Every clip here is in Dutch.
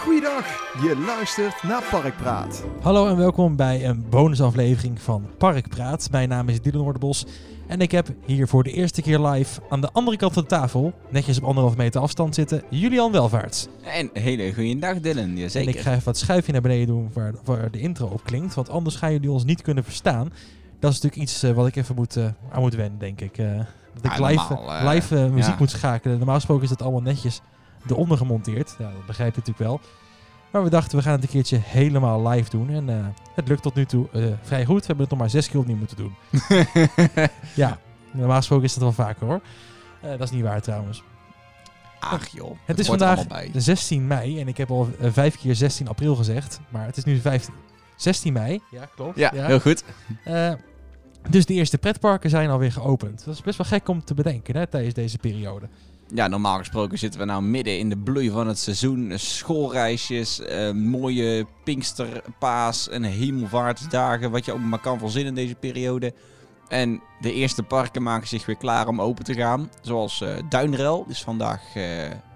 Goeiedag, je luistert naar Parkpraat. Hallo en welkom bij een bonusaflevering van Parkpraat. Mijn naam is Dylan Noorderbos en ik heb hier voor de eerste keer live aan de andere kant van de tafel, netjes op anderhalf meter afstand zitten, Julian Welvaarts. En een hele goede dag Dylan, jazeker. En ik ga even wat schuifje naar beneden doen waar, waar de intro op klinkt, want anders gaan jullie ons niet kunnen verstaan. Dat is natuurlijk iets eh, wat ik even moet, eh, aan moet wennen, denk ik. Eh, dat ik Ja, live, normaal, live muziek ja. moet schakelen. Normaal gesproken is dat allemaal netjes eronder gemonteerd. Ja, dat begrijp je natuurlijk wel. Maar we dachten, we gaan het een keertje helemaal live doen. En eh, het lukt tot nu toe eh, vrij goed. We hebben het nog maar zes keer opnieuw moeten doen. Ja, normaal gesproken is dat wel vaker hoor. Eh, dat is niet waar trouwens. Ach joh, Het is vandaag allemaal bij. de 16 mei. En ik heb al vijf keer 16 april gezegd. Maar het is nu 15, 16 mei. Ja, klopt. Ja, heel goed. Eh, dus de eerste pretparken zijn alweer geopend. Dat is best wel gek om te bedenken hè, tijdens deze periode. Ja, normaal gesproken zitten we nou midden in de bloei van het seizoen. Schoolreisjes, eh, mooie Pinkster, Paas en hemelvaartsdagen. Wat je ook maar kan verzinnen in deze periode. En de eerste parken maken zich weer klaar om open te gaan. Zoals eh Duinrel is vandaag eh,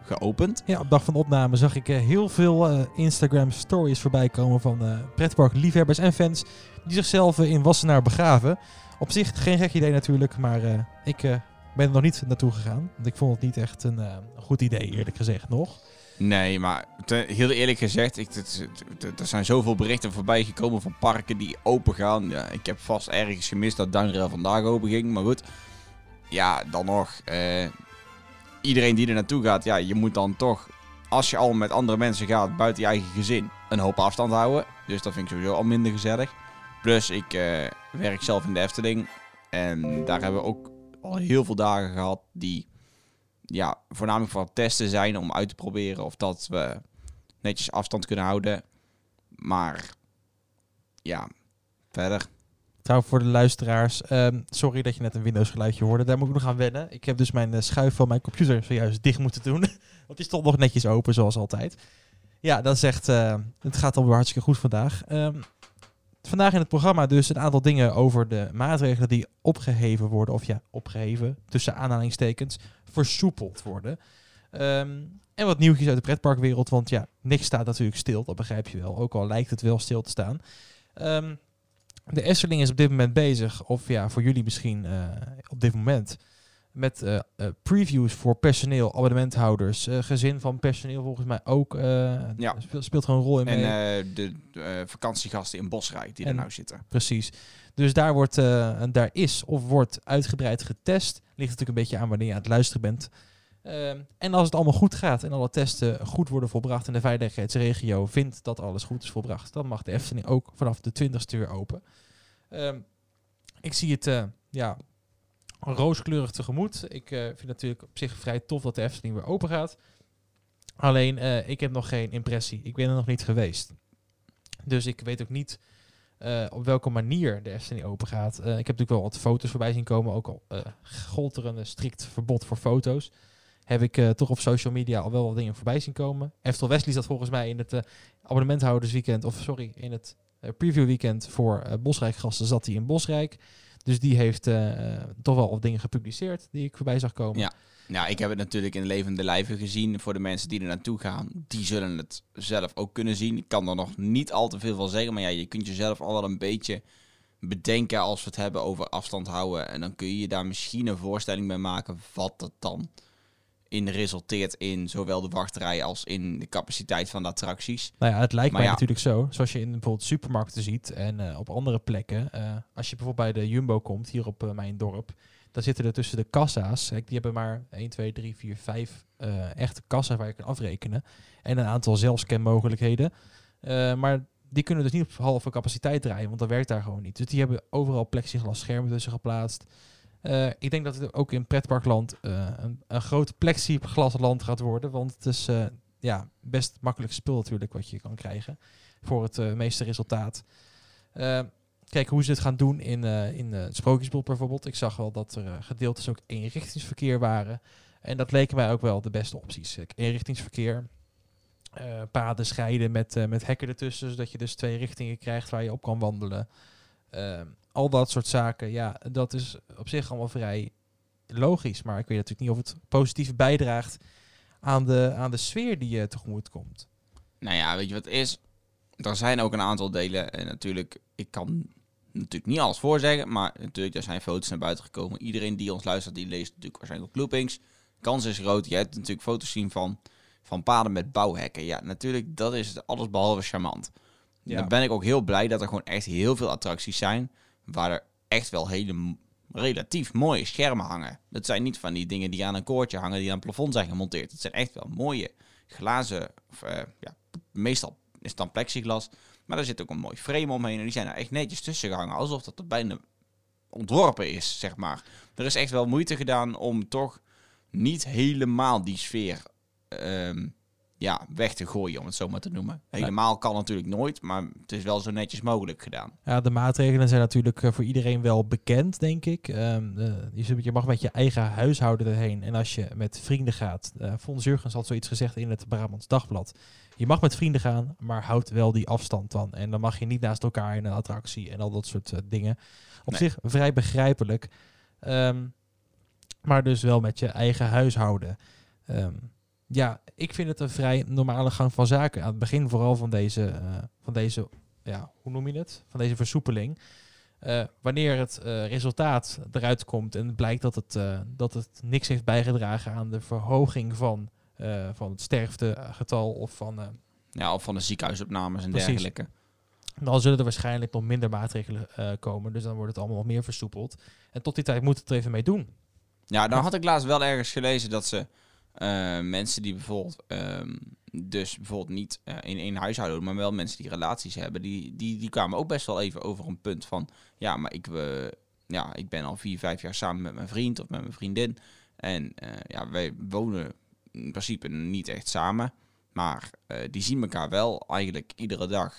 geopend. Ja, op dag van opname zag ik heel veel Instagram stories voorbij komen van eh pretparkliefhebbers en fans die zichzelf in Wassenaar begraven. Op zich geen gek idee natuurlijk, maar ik ben er nog niet naartoe gegaan. Want ik vond het niet echt een eh, goed idee, eerlijk gezegd nog. Nee, maar heel eerlijk gezegd, ik, er zijn zoveel berichten voorbij gekomen van parken die open gaan. Ja, ik heb vast ergens gemist dat Duinrail vandaag open ging, maar goed. Ja, dan nog. eh, iedereen die er naartoe gaat, ja, je moet dan toch, als je al met andere mensen gaat buiten je eigen gezin, een hoop afstand houden. Dus dat vind ik sowieso al minder gezellig. Plus, ik eh, werk zelf in de Efteling. En daar hebben we ook al heel veel dagen gehad die ja, voornamelijk voor het testen zijn om uit te proberen of dat we netjes afstand kunnen houden. Maar ja, verder. Trouwens, voor de luisteraars, ehm, sorry dat je net een Windows geluidje hoorde. Daar moet ik nog aan wennen. Ik heb dus mijn eh, schuif van mijn computer zojuist dicht moeten doen. Want die stond nog netjes open, zoals altijd. Ja, dat echt... eh, het gaat alweer hartstikke goed vandaag. Ehm, vandaag in het programma dus een aantal dingen over de maatregelen die opgeheven worden. Of ja, opgeheven, tussen aanhalingstekens, versoepeld worden. Ehm, en wat nieuwtjes uit de pretparkwereld. Want ja, niks staat natuurlijk stil, dat begrijp je wel. Ook al lijkt het wel stil te staan. Ehm, de Efteling is op dit moment bezig, of ja, voor jullie misschien eh, op dit moment, met eh, eh, previews voor personeel, abonnementhouders, eh, gezin van personeel volgens mij ook. Ja. speelt, speelt gewoon een rol in En mee. de vakantiegasten in Bosrijk die En- er nou zitten. Precies. Dus daar, wordt, daar is of wordt uitgebreid getest. Ligt natuurlijk een beetje aan wanneer je aan het luisteren bent. Ehm, en als het allemaal goed gaat en alle testen goed worden volbracht en de veiligheidsregio vindt dat alles goed is volbracht, dan mag de Efteling ook vanaf de 20ste weer open. Ehm, ik zie het ja, rooskleurig tegemoet. Ik eh, vind het natuurlijk op zich vrij tof dat de Efteling weer open gaat. Alleen, eh, ik heb nog geen impressie. Ik ben er nog niet geweest. Dus ik weet ook niet eh, op welke manier de Efteling open gaat. Ik heb natuurlijk wel wat foto's voorbij zien komen. Ook al gold er een strikt verbod voor foto's. Heb ik toch op social media al wel wat dingen voorbij zien komen. Eftel Wesley zat volgens mij in het abonnementhoudersweekend, of sorry, in het preview weekend voor Bosrijk gasten zat hij in Bosrijk. Dus die heeft eh, toch wel wat dingen gepubliceerd die ik voorbij zag komen. Ja. Ja, ik heb het natuurlijk in levende lijven gezien. Voor de mensen die er naartoe gaan, die zullen het zelf ook kunnen zien. Ik kan er nog niet al te veel van zeggen, maar ja, je kunt jezelf al wel een beetje bedenken als we het hebben over afstand houden. En dan kun je je daar misschien een voorstelling bij maken wat dat dan in resulteert in zowel de wachtrij als in de capaciteit van de attracties. Nou ja, het lijkt Maar mij ja. natuurlijk zo. Zoals je in bijvoorbeeld supermarkten ziet en eh, op andere plekken. eh, als je bijvoorbeeld bij de Jumbo komt, hier op eh, mijn dorp. Dan zitten er tussen de kassa's. Kijk, die hebben maar 1, 2, 3, 4, 5 eh, echte kassa waar je kan afrekenen. En een aantal zelfscanmogelijkheden. Maar die kunnen dus niet op halve capaciteit draaien, want dat werkt daar gewoon niet. Dus die hebben overal plexiglas schermen tussen geplaatst. Eh, ik denk dat het ook in pretparkland eh, een, een groot plexiglasland gaat worden. Want het is eh, ja, best makkelijk spul natuurlijk wat je kan krijgen voor het meeste resultaat. Kijk hoe ze het gaan doen in, in het Sprookjesbos bijvoorbeeld. Ik zag wel dat er gedeeltes ook eenrichtingsverkeer waren. En dat leken mij ook wel de beste opties. Eenrichtingsverkeer, paden scheiden met, met hekken ertussen, zodat je dus twee richtingen krijgt waar je op kan wandelen. Eh, al dat soort zaken, ja, dat is op zich allemaal vrij logisch. Maar ik weet natuurlijk niet of het positief bijdraagt aan de, aan de sfeer die je tegemoet komt. Nou ja, weet je wat is? Er zijn ook een aantal delen. En natuurlijk, ik kan natuurlijk niet alles voorzeggen. Maar natuurlijk, er zijn foto's naar buiten gekomen. Iedereen die ons luistert, die leest natuurlijk waarschijnlijk ook loopings. Kans is groot. Je hebt natuurlijk foto's zien van, van paden met bouwhekken. Ja, natuurlijk, dat is alles behalve charmant. Ja. Dan ben ik ook heel blij dat er gewoon echt heel veel attracties zijn. Waar er echt wel hele relatief mooie schermen hangen. Dat zijn niet van die dingen die aan een koordje hangen, die aan het plafond zijn gemonteerd. Het zijn echt wel mooie glazen, of, eh, ja, meestal is het dan plexiglas. Maar er zit ook een mooi frame omheen en die zijn er echt netjes tussen gehangen. Alsof dat er bijna ontworpen is, zeg maar. Er is echt wel moeite gedaan om toch niet helemaal die sfeer ehm, ja, weg te gooien, om het zo maar te noemen. Helemaal kan natuurlijk nooit, maar het is wel zo netjes mogelijk gedaan. Ja, de maatregelen zijn natuurlijk eh, voor iedereen wel bekend, denk ik. Ehm, eh, je, mag met je eigen huishouden erheen. En als je met vrienden gaat, eh Fons Jurgens had zoiets gezegd in het Brabants Dagblad. Je mag met vrienden gaan, maar houd wel die afstand dan. En dan mag je niet naast elkaar in een attractie en al dat soort dingen. Op Nee. zich vrij begrijpelijk. Ehm, maar dus wel met je eigen huishouden. Ehm, ja, ik vind het een vrij normale gang van zaken. Aan het begin vooral van deze, eh, van deze ja, hoe noem je het? Van deze versoepeling. Eh, wanneer het eh, resultaat eruit komt en het blijkt dat het, dat het niks heeft bijgedragen aan de verhoging van, van het sterftegetal of van Ja, of van de ziekenhuisopnames en Precies. dergelijke. dan zullen er waarschijnlijk nog minder maatregelen komen. Dus dan wordt het allemaal nog meer versoepeld. En tot die tijd moet het er even mee doen. Ja, dan had ik laatst wel ergens gelezen dat ze eh, mensen die bijvoorbeeld, ehm, dus bijvoorbeeld niet eh, in één huishouden, maar wel mensen die relaties hebben, die, die, die kwamen ook best wel even over een punt van, ja, maar ik, eh, ja, ik ben al vier, vijf jaar samen met mijn vriend of met mijn vriendin. En eh, ja, wij wonen in principe niet echt samen. Maar eh, die zien elkaar wel eigenlijk iedere dag,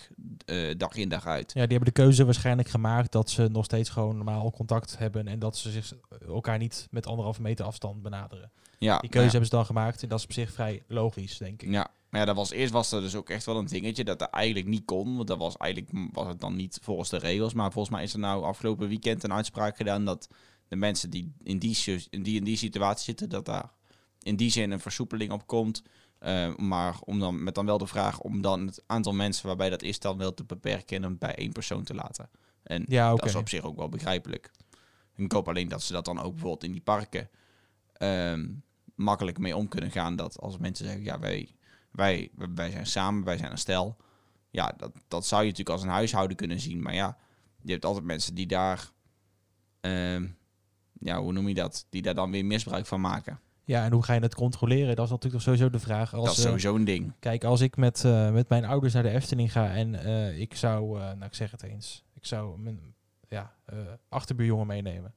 eh, dag in dag uit. Ja, die hebben de keuze waarschijnlijk gemaakt dat ze nog steeds gewoon normaal contact hebben. En dat ze zich, elkaar niet met anderhalve meter afstand benaderen. Ja, Die keuze ja. hebben ze dan gemaakt. En dat is op zich vrij logisch, denk ik. Ja, maar ja, dat was, eerst was er dus ook echt wel een dingetje dat dat eigenlijk niet kon. Want dat was eigenlijk was het dan niet volgens de regels. Maar volgens mij is er nou afgelopen weekend een uitspraak gedaan dat de mensen die in die, su- in die, in die situatie zitten, dat daar in die zin een versoepeling op komt. Eh, maar om dan, met dan wel de vraag om dan het aantal mensen waarbij dat is dan wel te beperken en hem bij één persoon te laten. En Ja, dat is op zich ook wel begrijpelijk. Ik hoop alleen dat ze dat dan ook bijvoorbeeld in die parken ehm, makkelijk mee om kunnen gaan. Dat als mensen zeggen, ja, wij, wij, wij zijn samen, wij zijn een stel. Ja, dat, dat zou je natuurlijk als een huishouden kunnen zien. Maar ja, je hebt altijd mensen die daar, ehm, ja, hoe noem je dat? Die daar dan weer misbruik van maken. Ja, en hoe ga je het controleren? Dat is natuurlijk toch sowieso de vraag. Als, dat is eh, sowieso een ding. Kijk, als ik met, eh, met mijn ouders naar de Efteling ga en eh, ik zou, nou ik zeg het eens, ik zou mijn ja, achterbuurjongen meenemen.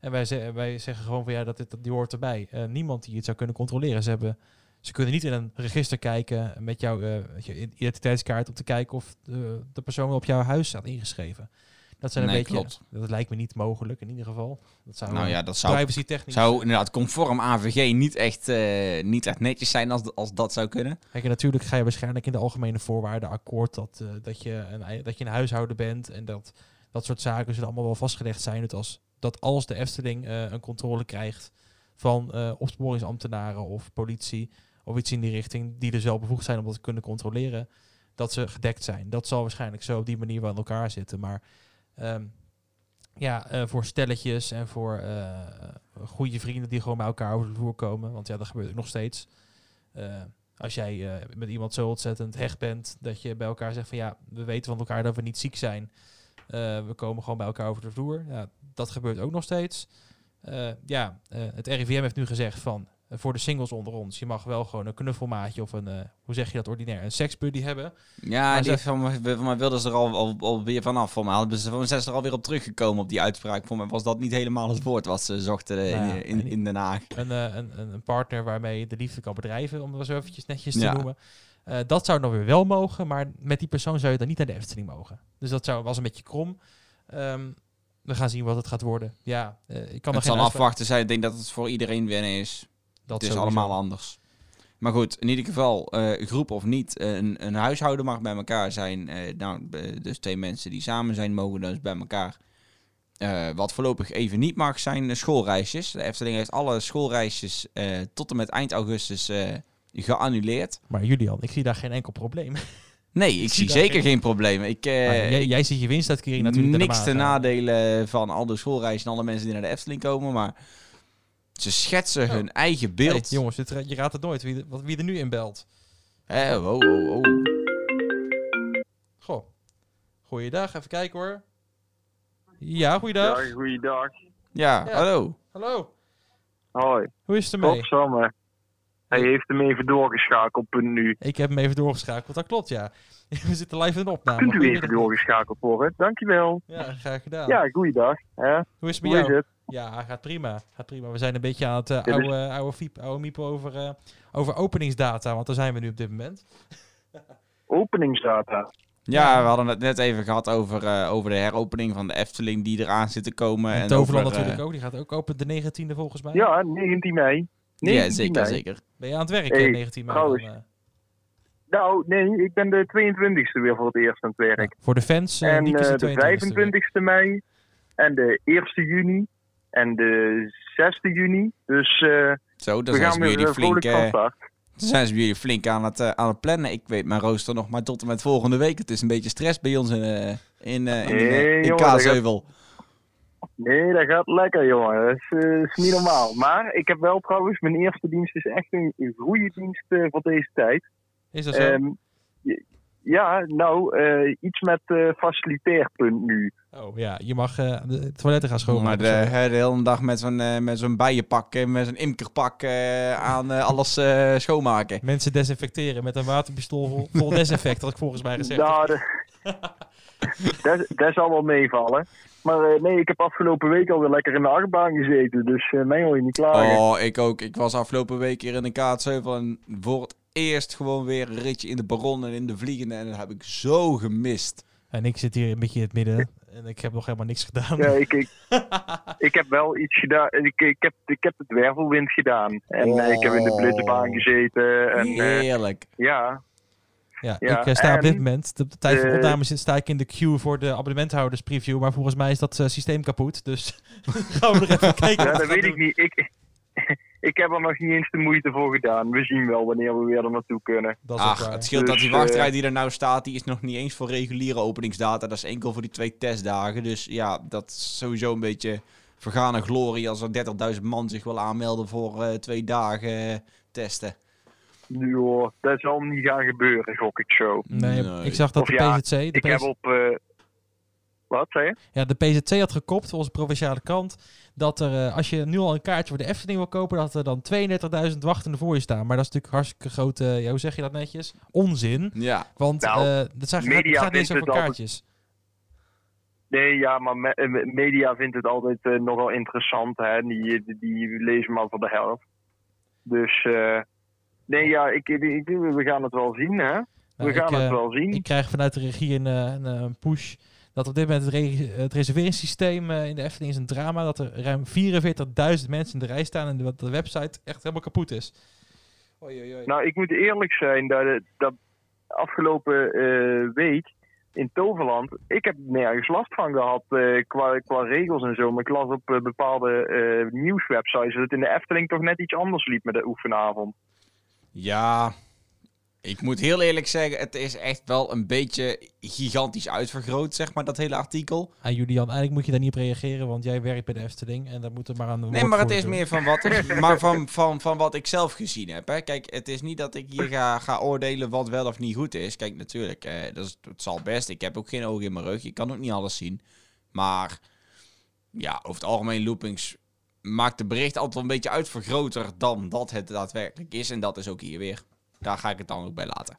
En wij, ze- wij zeggen gewoon van ja, dat, dit, dat die hoort erbij. Niemand die het zou kunnen controleren. Ze, hebben, ze kunnen niet in een register kijken met jouw je identiteitskaart om te kijken of de, de persoon op jouw huis staat ingeschreven. Dat zijn een Nee, beetje, klopt. dat lijkt me niet mogelijk in ieder geval. Dat zou Nou eh, ja, dat zou, privacy technisch zou inderdaad conform AVG niet echt, eh, niet echt netjes zijn als, als dat zou kunnen. Kijk, natuurlijk ga je waarschijnlijk in de algemene voorwaarden akkoord dat, eh, dat, je een, dat je een huishouden bent en dat dat soort zaken zullen allemaal wel vastgelegd zijn. Dat als, dat als de Efteling eh, een controle krijgt van eh opsporingsambtenaren of politie of iets in die richting, die dus wel bevoegd zijn om dat te kunnen controleren, dat ze gedekt zijn. Dat zal waarschijnlijk zo op die manier wel in elkaar zitten. Maar ehm, ja, eh, voor stelletjes en voor eh, goede vrienden die gewoon bij elkaar over de vloer komen, want ja, dat gebeurt ook nog steeds. Eh, als jij met iemand zo ontzettend hecht bent dat je bij elkaar zegt van ja, we weten van elkaar dat we niet ziek zijn. We komen gewoon bij elkaar over de vloer. Ja, dat gebeurt ook nog steeds. Ja, het RIVM heeft nu gezegd van voor de singles onder ons, je mag wel gewoon een knuffelmaatje of een, eh, hoe zeg je dat ordinair, een seksbuddy hebben. Ja, Maar die ze- van, mij- van mij wilden ze er al, al, al weer vanaf. Voor mij hadden ze, zijn ze er alweer op teruggekomen op die uitspraak. Voor mij was dat niet helemaal het woord wat ze zochten eh, Nou ja, in, in, in Den Haag. Een, eh, een, een partner waarmee je de liefde kan bedrijven, om het zo eventjes netjes te Ja. noemen. Eh, dat zou dan weer wel mogen, maar met die persoon zou je dan niet naar de Efteling mogen. Dus dat zou, was een beetje krom. Ehm, we gaan zien wat het gaat worden. Ja, eh, ik kan Het geen zal afwachten zijn. Ik denk dat het voor iedereen wennen is. Dat het is sowieso. allemaal anders. Maar goed, in ieder geval, eh, groep of niet, eh, een, een huishouden mag bij elkaar zijn. Eh, nou, dus twee mensen die samen zijn, mogen dus bij elkaar. Wat voorlopig even niet mag, zijn schoolreisjes. De Efteling heeft alle schoolreisjes tot en met eind augustus geannuleerd. Maar Julian, ik zie daar geen enkel probleem. Nee, ik zie zeker geen- geen problemen. Ik, Maar jij, ziet je winstuitkering natuurlijk niks te nadelen van al de schoolreizen en alle mensen die naar de Efteling komen, maar ze schetsen Oh. hun eigen Hey, beeld. jongens, dit, je raadt het nooit wie, er- wat- wie er nu inbelt. Hè, oh, oh, oh. Goh. Goeiedag, even kijken hoor. Ja, goeiedag. Ja, goeiedag. Ja, Ja. hallo. Hallo. Hoi. Hoe is het ermee? Godsamme. Hij heeft hem even doorgeschakeld, punt nu. Ik heb hem even doorgeschakeld, dat klopt ja. We zitten live in de opname. Kunt u even doorgeschakeld worden? Dankjewel. Ja, graag gedaan. Ja, goeiedag. Hè? Hoe is het met Hoe is jou? het? Ja, gaat prima. Gaat prima. We zijn een beetje aan het eh, Dit is- oude, oude, fiep, oude miepen over, eh, over openingsdata, want daar zijn we nu op dit moment. Openingsdata. Ja, we hadden het net even gehad over, eh, over de heropening van de Efteling die eraan zit te komen. En en Toverland over, natuurlijk ook. Die gaat ook open de 19e volgens mij. Ja, 19 mei. 19 Ja, zeker, mei. zeker. Ben je aan het werk, Hey, eh, 19 mei? trouwens. dan, eh? Nou, nee, ik ben de 22e weer voor het eerst aan het werk. Ja, voor de fans, eh, en eh, de de 22e. 25e mei. En de 1e juni. En de 6e juni. Dus eh, Zo, dan we zijn gaan ze bij weer jullie eh, flink, vrolijk van eh, start. dan zijn ze bij jullie flink aan het, eh, aan het plannen. Ik weet mijn rooster nog maar tot en met volgende week. Het is een beetje stress bij ons in, eh in, eh, in, Nee, eh, Kaasheuvel. Nee, dat gaat lekker, jongen. Dat is, eh, is niet normaal. Maar ik heb wel trouwens, mijn eerste dienst is echt een, een goede dienst eh, voor deze tijd. Is dat zo? Ehm, ja, nou, eh, iets met eh facilitair punt nu. oh ja, je mag eh, de toiletten gaan Maar schoonmaken. de, hè, de hele dag met zo'n eh, met zo'n bijenpak en met zo'n imkerpak eh, aan eh, alles eh, schoonmaken. Mensen desinfecteren met een waterpistool vol, vol desinfect, had ik volgens mij gezegd. Nou, dat, dat zal wel meevallen. Maar eh, nee, ik heb afgelopen week alweer lekker in de achtbaan gezeten. Dus eh mij hoor je niet klagen. Oh, ik ook. Ik was afgelopen week hier in de Kaatsheuvel en voor het eerst gewoon weer een ritje in de Baron en in de Vliegende. En dat heb ik zo gemist. En ik zit hier een beetje in het midden en ik heb nog helemaal niks gedaan. Ja, ik, ik, ik heb wel iets gedaan. Ik, ik, heb, ik heb het wervelwind gedaan. En eh, ik heb in de Oh. blitzbaan gezeten. En Heerlijk. ja, Ja, Ja, ik eh, sta op dit en moment, de, de tijd van de- opname zit, sta ik in de queue voor de abonnementhouders preview, maar volgens mij is dat eh, systeem kapot, dus gaan we nog even kijken. ja dat we weet ik niet. Ik, ik heb er nog niet eens de moeite voor gedaan. We zien wel wanneer we weer er naartoe kunnen. Dat is Ach, het scheelt dat die Dus, wachtrij eh, die er nou staat, die is nog niet eens voor reguliere openingsdata. Dat is enkel voor die twee testdagen. Dus ja, dat is sowieso een beetje vergane glorie als er 30.000 man zich wil aanmelden voor eh, twee dagen eh, testen. Nu hoor, dat zal niet gaan gebeuren, gok ik zo. Nee, Nee. ik zag dat Of de PZC, de, Ik heb op... eh, wat zei je? ja, de PZC had gekopt, onze provinciale kant, dat er, eh, als je nu al een kaartje voor de Efteling wil kopen, dat er dan 32.000 wachtenden voor je staan. Maar dat is natuurlijk hartstikke grote, ja, hoe zeg je dat netjes? Onzin. Ja, Want Nou, eh dat zijn, media niet het altijd- kaartjes. Nee, ja, maar me- eh, media vindt het altijd eh, nogal interessant. Hè? Die, die, die lezen maar voor de helft. Dus eh, nee, ja, ik, ik, ik- we gaan het wel zien, hè? Nou, we ik, gaan eh, het wel zien. Ik krijg vanuit de regie een, eh, een, eh, een push dat op dit moment het, re- het reserveringssysteem eh, in de Efteling is een drama. Dat er ruim 44.000 mensen in de rij staan en dat de website echt helemaal kapot is. Oei, oei, oei. Nou, ik moet eerlijk zijn dat, dat afgelopen eh, week in Toverland, ik heb nergens last van gehad eh, qua, qua regels en zo. Maar ik las op eh, bepaalde eh, nieuwswebsites dat het in de Efteling toch net iets anders liep met de oefenavond. Ja. Ik moet heel eerlijk zeggen, het is echt wel een beetje gigantisch uitvergroot, zeg maar, dat hele artikel. Ah, Julian, eigenlijk moet je daar niet op reageren, want jij werkt bij de Efteling en dat moet er maar aan de Nee, maar het is meer van wat, ik- maar van, van, van wat ik zelf gezien heb. Hè. Kijk, het is niet dat ik hier ga, ga oordelen wat wel of niet goed is. Kijk, natuurlijk, eh, dat is, het zal best. Ik heb ook geen ogen in mijn rug. Ik kan ook niet alles zien. Maar ja, over het algemeen loopings maakt de bericht altijd wel een beetje uitvergroter dan dat het daadwerkelijk is. En dat is ook hier weer. Daar ga ik het dan ook bij laten.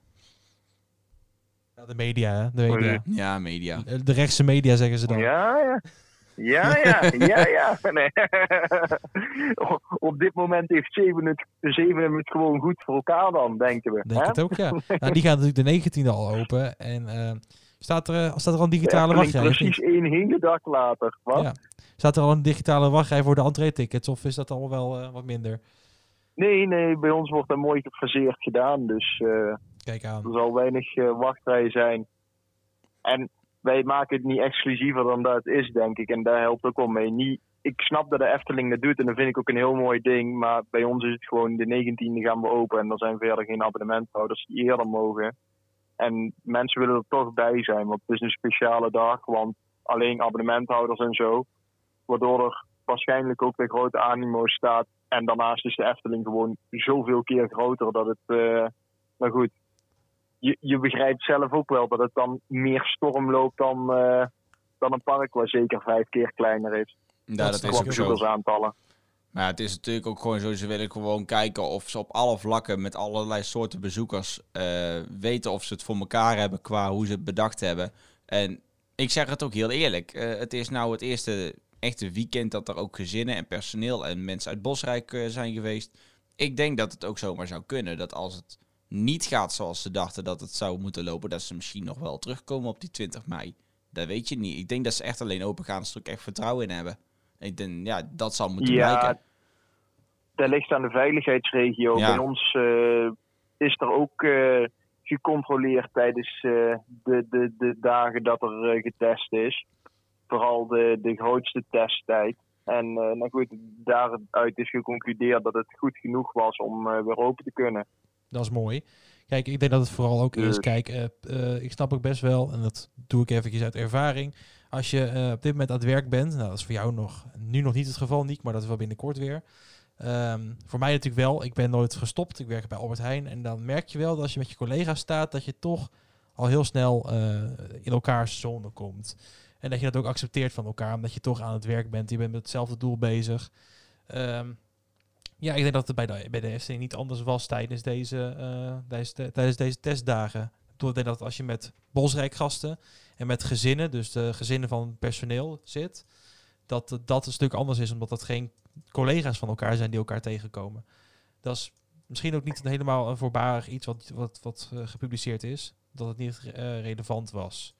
Ja, de media, hè? De, media. Ja, media. De rechtse media zeggen ze dan. Ja, ja. Ja, ja, ja, ja. Nee. Op dit moment heeft Zeven het, Zeven het gewoon goed voor elkaar dan, denken we. Denk hè? het ook, ja. nou, die gaat natuurlijk de 19e al open. En eh, staat, er, eh, staat er al een digitale Efteling wachtrij? precies één hele dag later. Wat? Ja. Staat er al een digitale wachtrij voor de entree-tickets? Of is dat al wel eh, wat minder? Nee, nee, bij ons wordt dat mooi gefaseerd gedaan. Dus eh, Kijk aan. er zal weinig eh, wachtrij zijn. En wij maken het niet exclusiever dan dat het is, denk ik. En daar helpt ook wel mee. Niet ik snap dat de Efteling dat doet en dat vind ik ook een heel mooi ding. Maar bij ons is het gewoon de 19e gaan we open en er zijn verder geen abonnementhouders die eerder mogen. En mensen willen er toch bij zijn, want het is een speciale dag. Want alleen abonnementhouders en zo. Waardoor er waarschijnlijk ook weer grote animo staat. En daarnaast is de Efteling gewoon zoveel keer groter dat het. eh maar goed, je, je begrijpt zelf ook wel dat het dan meer storm loopt dan, eh, dan een park waar zeker vijf keer kleiner is. Ja, Dat dat, is ook zo. Maar het is natuurlijk ook gewoon zo, ze willen gewoon kijken of ze op alle vlakken met allerlei soorten bezoekers eh, weten of ze het voor elkaar hebben qua hoe ze het bedacht hebben. En ik zeg het ook heel eerlijk, eh, het is nou het eerste echte weekend dat er ook gezinnen en personeel en mensen uit Bosrijk eh, zijn geweest. Ik denk dat het ook zomaar zou kunnen dat als het niet gaat zoals ze dachten dat het zou moeten lopen, dat ze misschien nog wel terugkomen op die 20 mei. Dat weet je niet. Ik denk dat ze echt alleen open gaan er ook echt vertrouwen in hebben. Ik denk, ja, dat zal moeten Ja, blijken. dat ligt aan de veiligheidsregio. Ja. Bij ons eh, is er ook eh, gecontroleerd tijdens eh, de, de, de dagen dat er getest is. Vooral de, de grootste testtijd. En eh, nou goed, daaruit is geconcludeerd dat het goed genoeg was om eh, weer open te kunnen. Dat is mooi. Kijk, ik denk dat het vooral ook is. Kijk, ik snap ook best wel, en dat doe ik eventjes uit ervaring. Als je eh, op dit moment aan het werk bent, nou dat is voor jou nog, nu nog niet het geval, Niek, maar dat is wel binnenkort weer. Ehm, voor mij natuurlijk wel. Ik ben nooit gestopt. Ik werk bij Albert Heijn. En dan merk je wel dat als je met je collega's staat, dat je toch al heel snel eh, in elkaars zone komt. En dat je dat ook accepteert van elkaar, omdat je toch aan het werk bent. Je bent met hetzelfde doel bezig. Ehm, ja, ik denk dat het bij de, bij de Efteling niet anders was tijdens deze, eh, tijdens, de- tijdens deze testdagen. Denk dat als je met Bosrijk-gasten en met gezinnen, dus de gezinnen van personeel zit, dat dat een stuk anders is, omdat dat geen collega's van elkaar zijn die elkaar tegenkomen. Dat is misschien ook niet helemaal een voorbarig iets wat, wat, wat eh, gepubliceerd is, dat het niet eh, relevant was.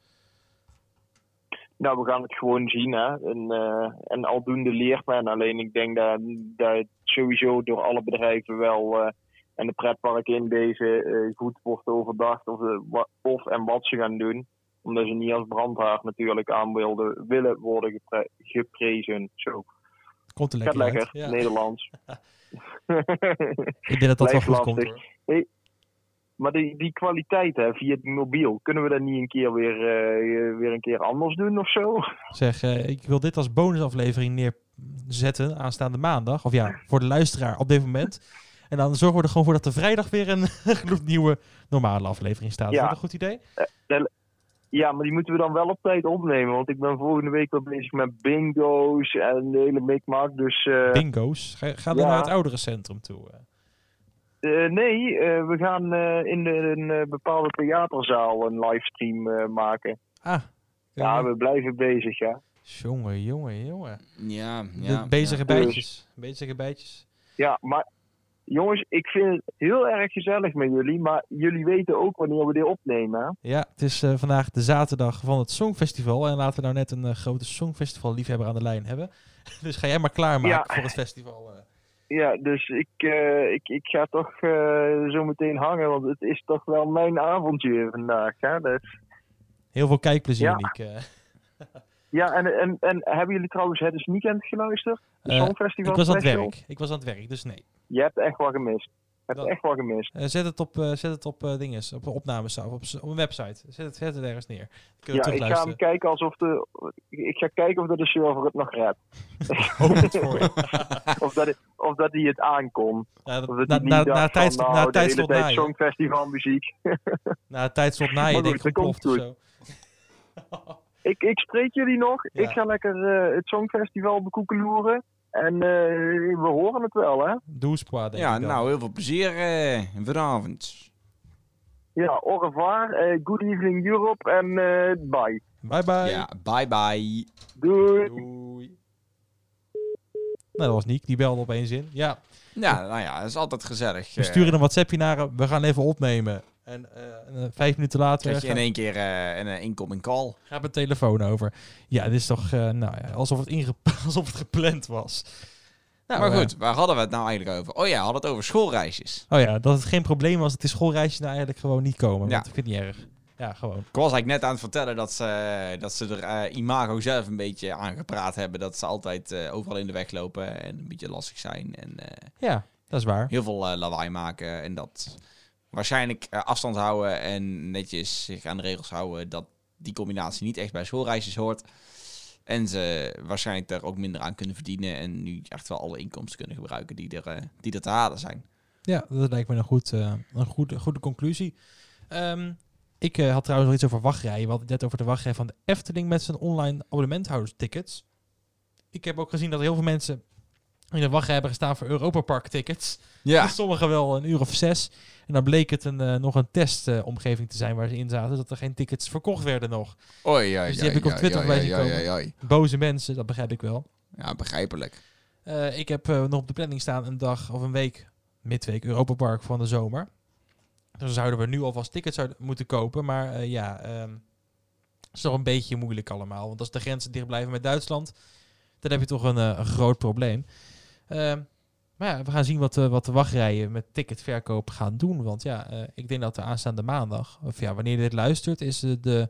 Nou, we gaan het gewoon zien. Hè. En, eh, en aldoende leert. Alleen ik denk dat, dat sowieso door alle bedrijven wel en de pretparken in deze eh, goed wordt overdacht of, eh, wa- of en wat ze gaan doen. Omdat ze niet als brandhaard natuurlijk aan wilden, willen worden gepre- geprezen. Zo, Komt er gaat lekker. Ja. Nederlands. Ik denk dat dat wel goed komt. hoor. maar die, die kwaliteit hè, via het mobiel, kunnen we dat niet een keer weer, eh, weer een keer anders doen of zo? Zeg, eh, ik wil dit als bonusaflevering neerzetten aanstaande maandag. Of ja, voor de luisteraar op dit moment. En dan zorgen we er gewoon voor dat er vrijdag weer een gloednieuwe normale aflevering staat. Is Ja. dat een goed idee? Ja, maar die moeten we dan wel op tijd opnemen. Want ik ben volgende week wel bezig met bingo's en de hele mikmak. Dus eh, Bingo's. Ga, ga dan Ja. naar het ouderencentrum toe. eh. eh, nee, eh, we gaan eh, in de, een eh, bepaalde theaterzaal een livestream eh, maken. Ah. Ja, eh, we blijven bezig, ja. Jongen, jongen, jongen. Ja, De ja. bezige ja. bijtjes. Bezige bijtjes. Ja, maar jongens, ik vind het heel erg gezellig met jullie. Maar jullie weten ook wanneer we dit opnemen, hè? Ja, het is eh, vandaag de zaterdag van het Songfestival. En laten we nou net een eh, grote Songfestival-liefhebber aan de lijn hebben. dus ga jij maar klaarmaken Ja. voor het festival. eh. Ja, dus ik, ik, ik ga toch zo meteen hangen. Want het is toch wel mijn avondje vandaag, hè? Dus, Heel veel kijkplezier, Ja. Niek. eh. Ja, en, en, en hebben jullie trouwens het is weekend geluisterd? De Eh, Songfestival Ik was aan het special? werk. Ik was aan het werk, dus nee. Je hebt echt wat gemist. Je hebt Dat- echt wat gemist. Eh, zet het op, eh, zet het op eh, dinges, op opnames, op, s- op een website. Zet het, zet het ergens neer. Ja, ik ga hem kijken alsof de. Ik ga kijken of dat de server het nog redt. Hoop het voor je. Of dat, het, of dat hij het aankomt. Ja, Of na, dat na, na, nou, hele na tijd. Songfestival muziek. Na het tijdstop na je, Maar denk ik goed, dat komt ontploft of zo. Ik, ik spreek jullie nog. Ja. Ik ga lekker eh, het Songfestival bekoekeloeren. En eh, we horen het wel, hè? Doe squad, denk Ja, ik nou, heel veel plezier eh, vanavond. Ja, au revoir. eh, good evening Europe. En eh, bye. Bye bye. Ja, bye bye. Doei. Doei. Nou, dat was Niek. Die belde opeens in. Ja, Ja, nou ja, dat is altijd gezellig. we sturen een WhatsAppje naar hem. We gaan even opnemen. En eh, eh, vijf minuten later Krijg je in één keer eh, een incoming call. gaat mijn telefoon over. Ja, dit is toch nou, ja, alsof, het inge alsof het gepland was. Nou, maar goed, waar hadden we het nou eigenlijk over? Oh ja, we hadden het over schoolreisjes. oh ja, dat het geen probleem was dat die schoolreisjes nou eigenlijk gewoon niet komen. Ja. Want ik vind het niet erg. Ja, gewoon. Ik was eigenlijk net aan het vertellen dat ze, dat ze er imago zelf een beetje aan gepraat hebben. Dat ze altijd overal in de weg lopen en een beetje lastig zijn. En Ja, dat is waar. heel veel lawaai maken. En dat waarschijnlijk eh, afstand houden en netjes zich aan de regels houden. Dat die combinatie niet echt bij schoolreisjes hoort. En ze waarschijnlijk daar ook minder aan kunnen verdienen. En nu echt wel alle inkomsten kunnen gebruiken die er, eh, die er te halen zijn. Ja, dat lijkt me een, goed, eh, een goede, goede conclusie. Ehm, ik had trouwens nog iets over wachtrijen. We het net over de wachtrij van de Efteling met zijn online abonnementhouderstickets. Ik heb ook gezien dat heel veel mensen in de wachtrij hebben gestaan voor Europa Park tickets. Ja, Sommigen wel een uur of zes. En dan bleek het een, eh, nog een testomgeving te zijn waar ze in zaten. Dat er geen tickets verkocht werden nog. Oei, ja, Dus die heb ik op Twitter voorbij. Boze mensen, dat begrijp ik wel. Ja, begrijpelijk. Eh, ik heb eh, nog op de planning staan een dag of een week, midweek, Europa Park van de zomer. Dus dan zouden we nu alvast tickets zouden moeten kopen. Maar ja, ehm is toch een beetje moeilijk allemaal. Want als de grenzen dicht blijven met Duitsland, dan heb je toch een, een groot probleem. Ehm, maar ja, we gaan zien wat, de wat de wachtrijen met ticketverkoop gaan doen. Want ja, eh, ik denk dat de aanstaande maandag, of ja, wanneer je dit luistert, is eh, de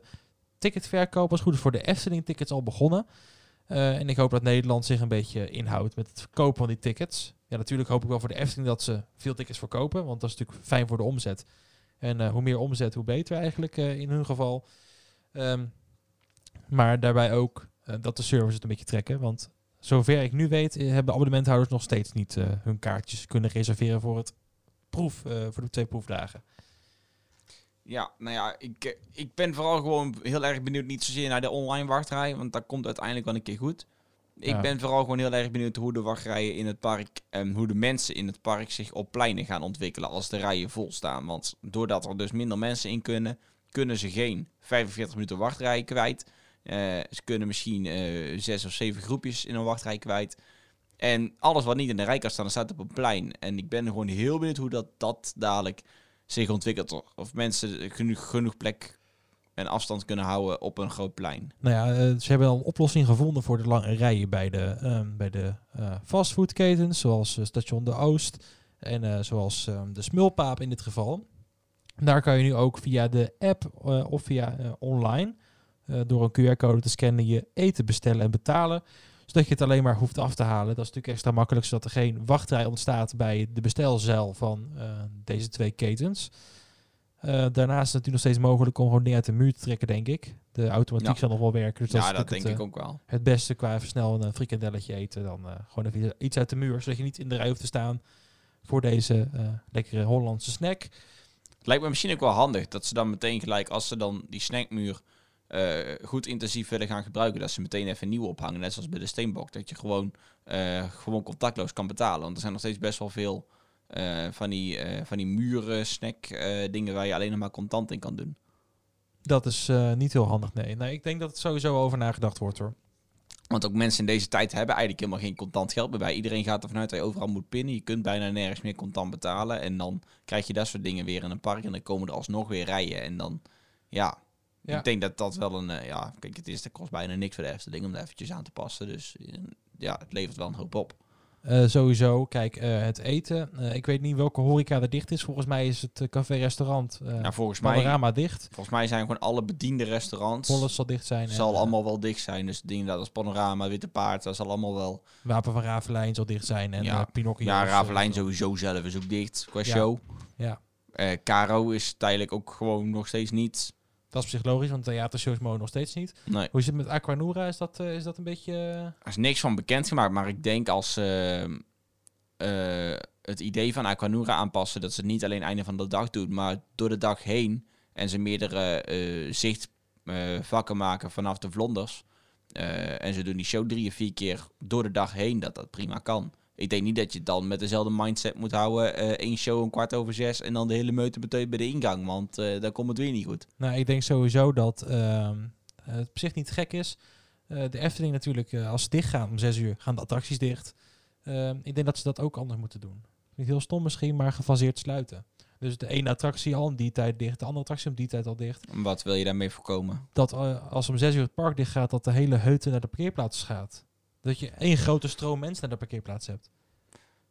ticketverkoop als goed is voor de Efteling tickets al begonnen. Eh, en ik hoop dat Nederland zich een beetje inhoudt met het verkopen van die tickets. Ja, natuurlijk hoop ik wel voor de Efteling dat ze veel tickets verkopen, want dat is natuurlijk fijn voor de omzet. En eh, hoe meer omzet, hoe beter eigenlijk eh, in hun geval. Ehm, maar daarbij ook eh, dat de servers het een beetje trekken, want zover ik nu weet eh, hebben abonnementhouders nog steeds niet eh, hun kaartjes kunnen reserveren voor het proef, eh, voor de twee proefdagen. Ja, nou ja, ik, ik ben vooral gewoon heel erg benieuwd, niet zozeer naar de online wachtrij, want dat komt uiteindelijk wel een keer goed. Ik Ja. ben vooral gewoon heel erg benieuwd hoe de wachtrijen in het park en hoe de mensen in het park zich op pleinen gaan ontwikkelen als de rijen vol staan. Want doordat er dus minder mensen in kunnen, kunnen ze geen 45 minuten wachtrij kwijt. Eh, ze kunnen misschien eh, zes of zeven groepjes in een wachtrij kwijt. En alles wat niet in de rij kan staan, staat op een plein. En ik ben gewoon heel benieuwd hoe dat, dat dadelijk zich ontwikkelt. Of mensen genoeg, genoeg plek en afstand kunnen houden op een groot plein. Nou ja, eh, ze hebben al een oplossing gevonden voor de lange rijen bij de, ehm, bij de fastfoodketens, zoals Station de Oost en zoals ehm, de Smulpaap in dit geval. Daar kan je nu ook via de app of via online eh, door een QR-code te scannen je eten bestellen en betalen. Zodat je het alleen maar hoeft af te halen. Dat is natuurlijk extra makkelijk, zodat er geen wachtrij ontstaat bij de bestelzeil van eh, deze twee ketens. Eh, daarnaast is het natuurlijk nog steeds mogelijk om gewoon dingen uit de muur te trekken, denk ik. De automatiek Ja. zal nog wel werken. Dus dat ja, is dat denk ik ook wel. het beste qua even snel een frikandelletje eten. Dan gewoon even iets uit de muur, zodat je niet in de rij hoeft te staan voor deze lekkere Hollandse snack. Het lijkt me misschien ook wel handig dat ze dan meteen gelijk, als ze dan die snackmuur eh, goed intensief willen gaan gebruiken, dat ze meteen even een nieuwe ophangen. Net zoals bij de Steenbok, dat je gewoon, eh, gewoon contactloos kan betalen. Want er zijn nog steeds best wel veel eh, van, die, van die muren, snack dingen waar je alleen nog maar contant in kan doen. Dat is niet heel handig, nee. nee. Ik denk dat het sowieso over nagedacht wordt, hoor. Want ook mensen in deze tijd hebben eigenlijk helemaal geen contant geld meer bij. Iedereen gaat ervan uit dat je overal moet pinnen. Je kunt bijna nergens meer contant betalen. En dan krijg je dat soort dingen weer in een park. En dan komen er alsnog weer rijen. En dan, ja, Ja. ik denk dat dat wel een... eh, ja, kijk, het is, dat kost bijna niks voor de Efteling om daar eventjes aan te passen. Dus eh, ja, het levert wel een hoop op. Eh, sowieso, kijk, het eten. Ik weet niet welke horeca er dicht is. Volgens mij is het café-restaurant uh, Nou, volgens mij, Panorama dicht. volgens mij zijn gewoon alle bediende restaurants... Zal dicht zijn. zal allemaal wel dicht zijn. Dus dingen dat als Panorama, Witte Paard, dat zal allemaal wel... Wapen van Ravelijn zal dicht zijn. En Ja. Pinocchio. Ja, Ravelijn sowieso zelf is ook dicht qua Ja. show. Ja, Caro is tijdelijk ook gewoon nog steeds niet. Dat is psychologisch, want theatershows mogen nog steeds niet. Nee, Hoe zit het met Aquanura? Is dat, eh, is dat een beetje... eh, er is niks van bekendgemaakt. Maar ik denk als eh, het idee van Aquanura aanpassen... dat ze het niet alleen einde van de dag doet, maar door de dag heen... en ze meerdere zichtvakken maken vanaf de vlonders... en ze doen die show drie of vier keer door de dag heen, dat dat prima kan. Ik denk niet dat je dan met dezelfde mindset moet houden. eh één show een kwart over zes en dan de hele meute meteen bij de ingang. Want eh dan komt het weer niet goed. Nou, ik denk sowieso dat ehm, het op zich niet gek is. Eh, de Efteling natuurlijk, eh, als ze dicht gaan om zes uur, gaan de attracties dicht. Ehm, ik denk dat ze dat ook anders moeten doen. Niet heel stom misschien, maar gefaseerd sluiten. Dus de ene attractie al om die tijd dicht, de andere attractie om die tijd al dicht. Wat wil je daarmee voorkomen? Dat eh, als om zes uur het park dicht gaat, dat de hele heute naar de parkeerplaats gaat. Dat je één grote stroom mensen naar de parkeerplaats hebt.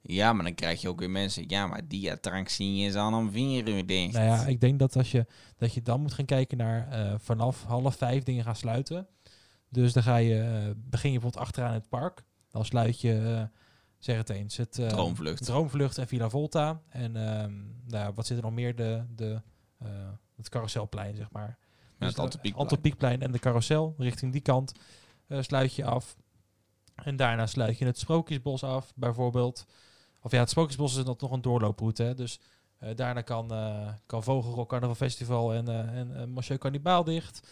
Ja, maar dan krijg je ook weer mensen. Ja, maar die attractie is al om vier uur dicht. Nou ja, ik denk dat als je, dat je dan moet gaan kijken naar eh, vanaf half vijf dingen gaan sluiten. Dus dan ga je, eh, begin je bijvoorbeeld achteraan het park. Dan sluit je, eh, zeg het eens, het Droomvlucht. Droomvlucht en Villa Volta. En ehm, nou, wat zit er nog meer? De, de, het carouselplein, zeg maar. Ja, Dus het Antropiekplein. En de carousel richting die kant sluit je af. En daarna sluit je het Sprookjesbos af, bijvoorbeeld. Of ja, het Sprookjesbos is dat nog een doorlooproute. Hè? Dus eh, daarna kan, eh kan Vogelrok Carnaval Festival en, eh en Monsieur Cannibaal dicht.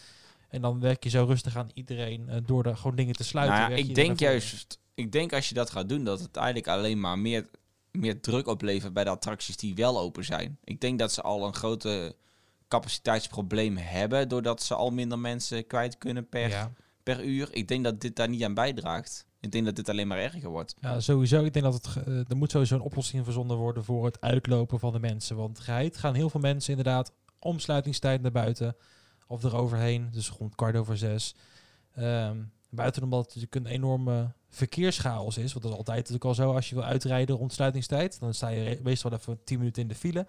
En dan werk je zo rustig aan iedereen door de, gewoon dingen te sluiten. Nou ja, ik denk juist, ik denk als je dat gaat doen, dat het eigenlijk alleen maar meer, meer druk oplevert bij de attracties die wel open zijn. Ik denk dat ze al een grote capaciteitsprobleem hebben, doordat ze al minder mensen kwijt kunnen per, Ja. per uur. Ik denk dat dit daar niet aan bijdraagt. Ik denk dat dit alleen maar erger wordt. Ja, sowieso. Ik denk dat het, eh, er moet sowieso een oplossing verzonnen worden voor het uitlopen van de mensen. Want geheid gaan heel veel mensen inderdaad omsluitingstijd naar buiten of eroverheen. Dus rond kwart over zes. Ehm, buiten omdat het natuurlijk een enorme verkeerschaos is. Want dat is altijd natuurlijk al zo als je wil uitrijden rond sluitingstijd. Dan sta je meestal even 10 minuten in de file.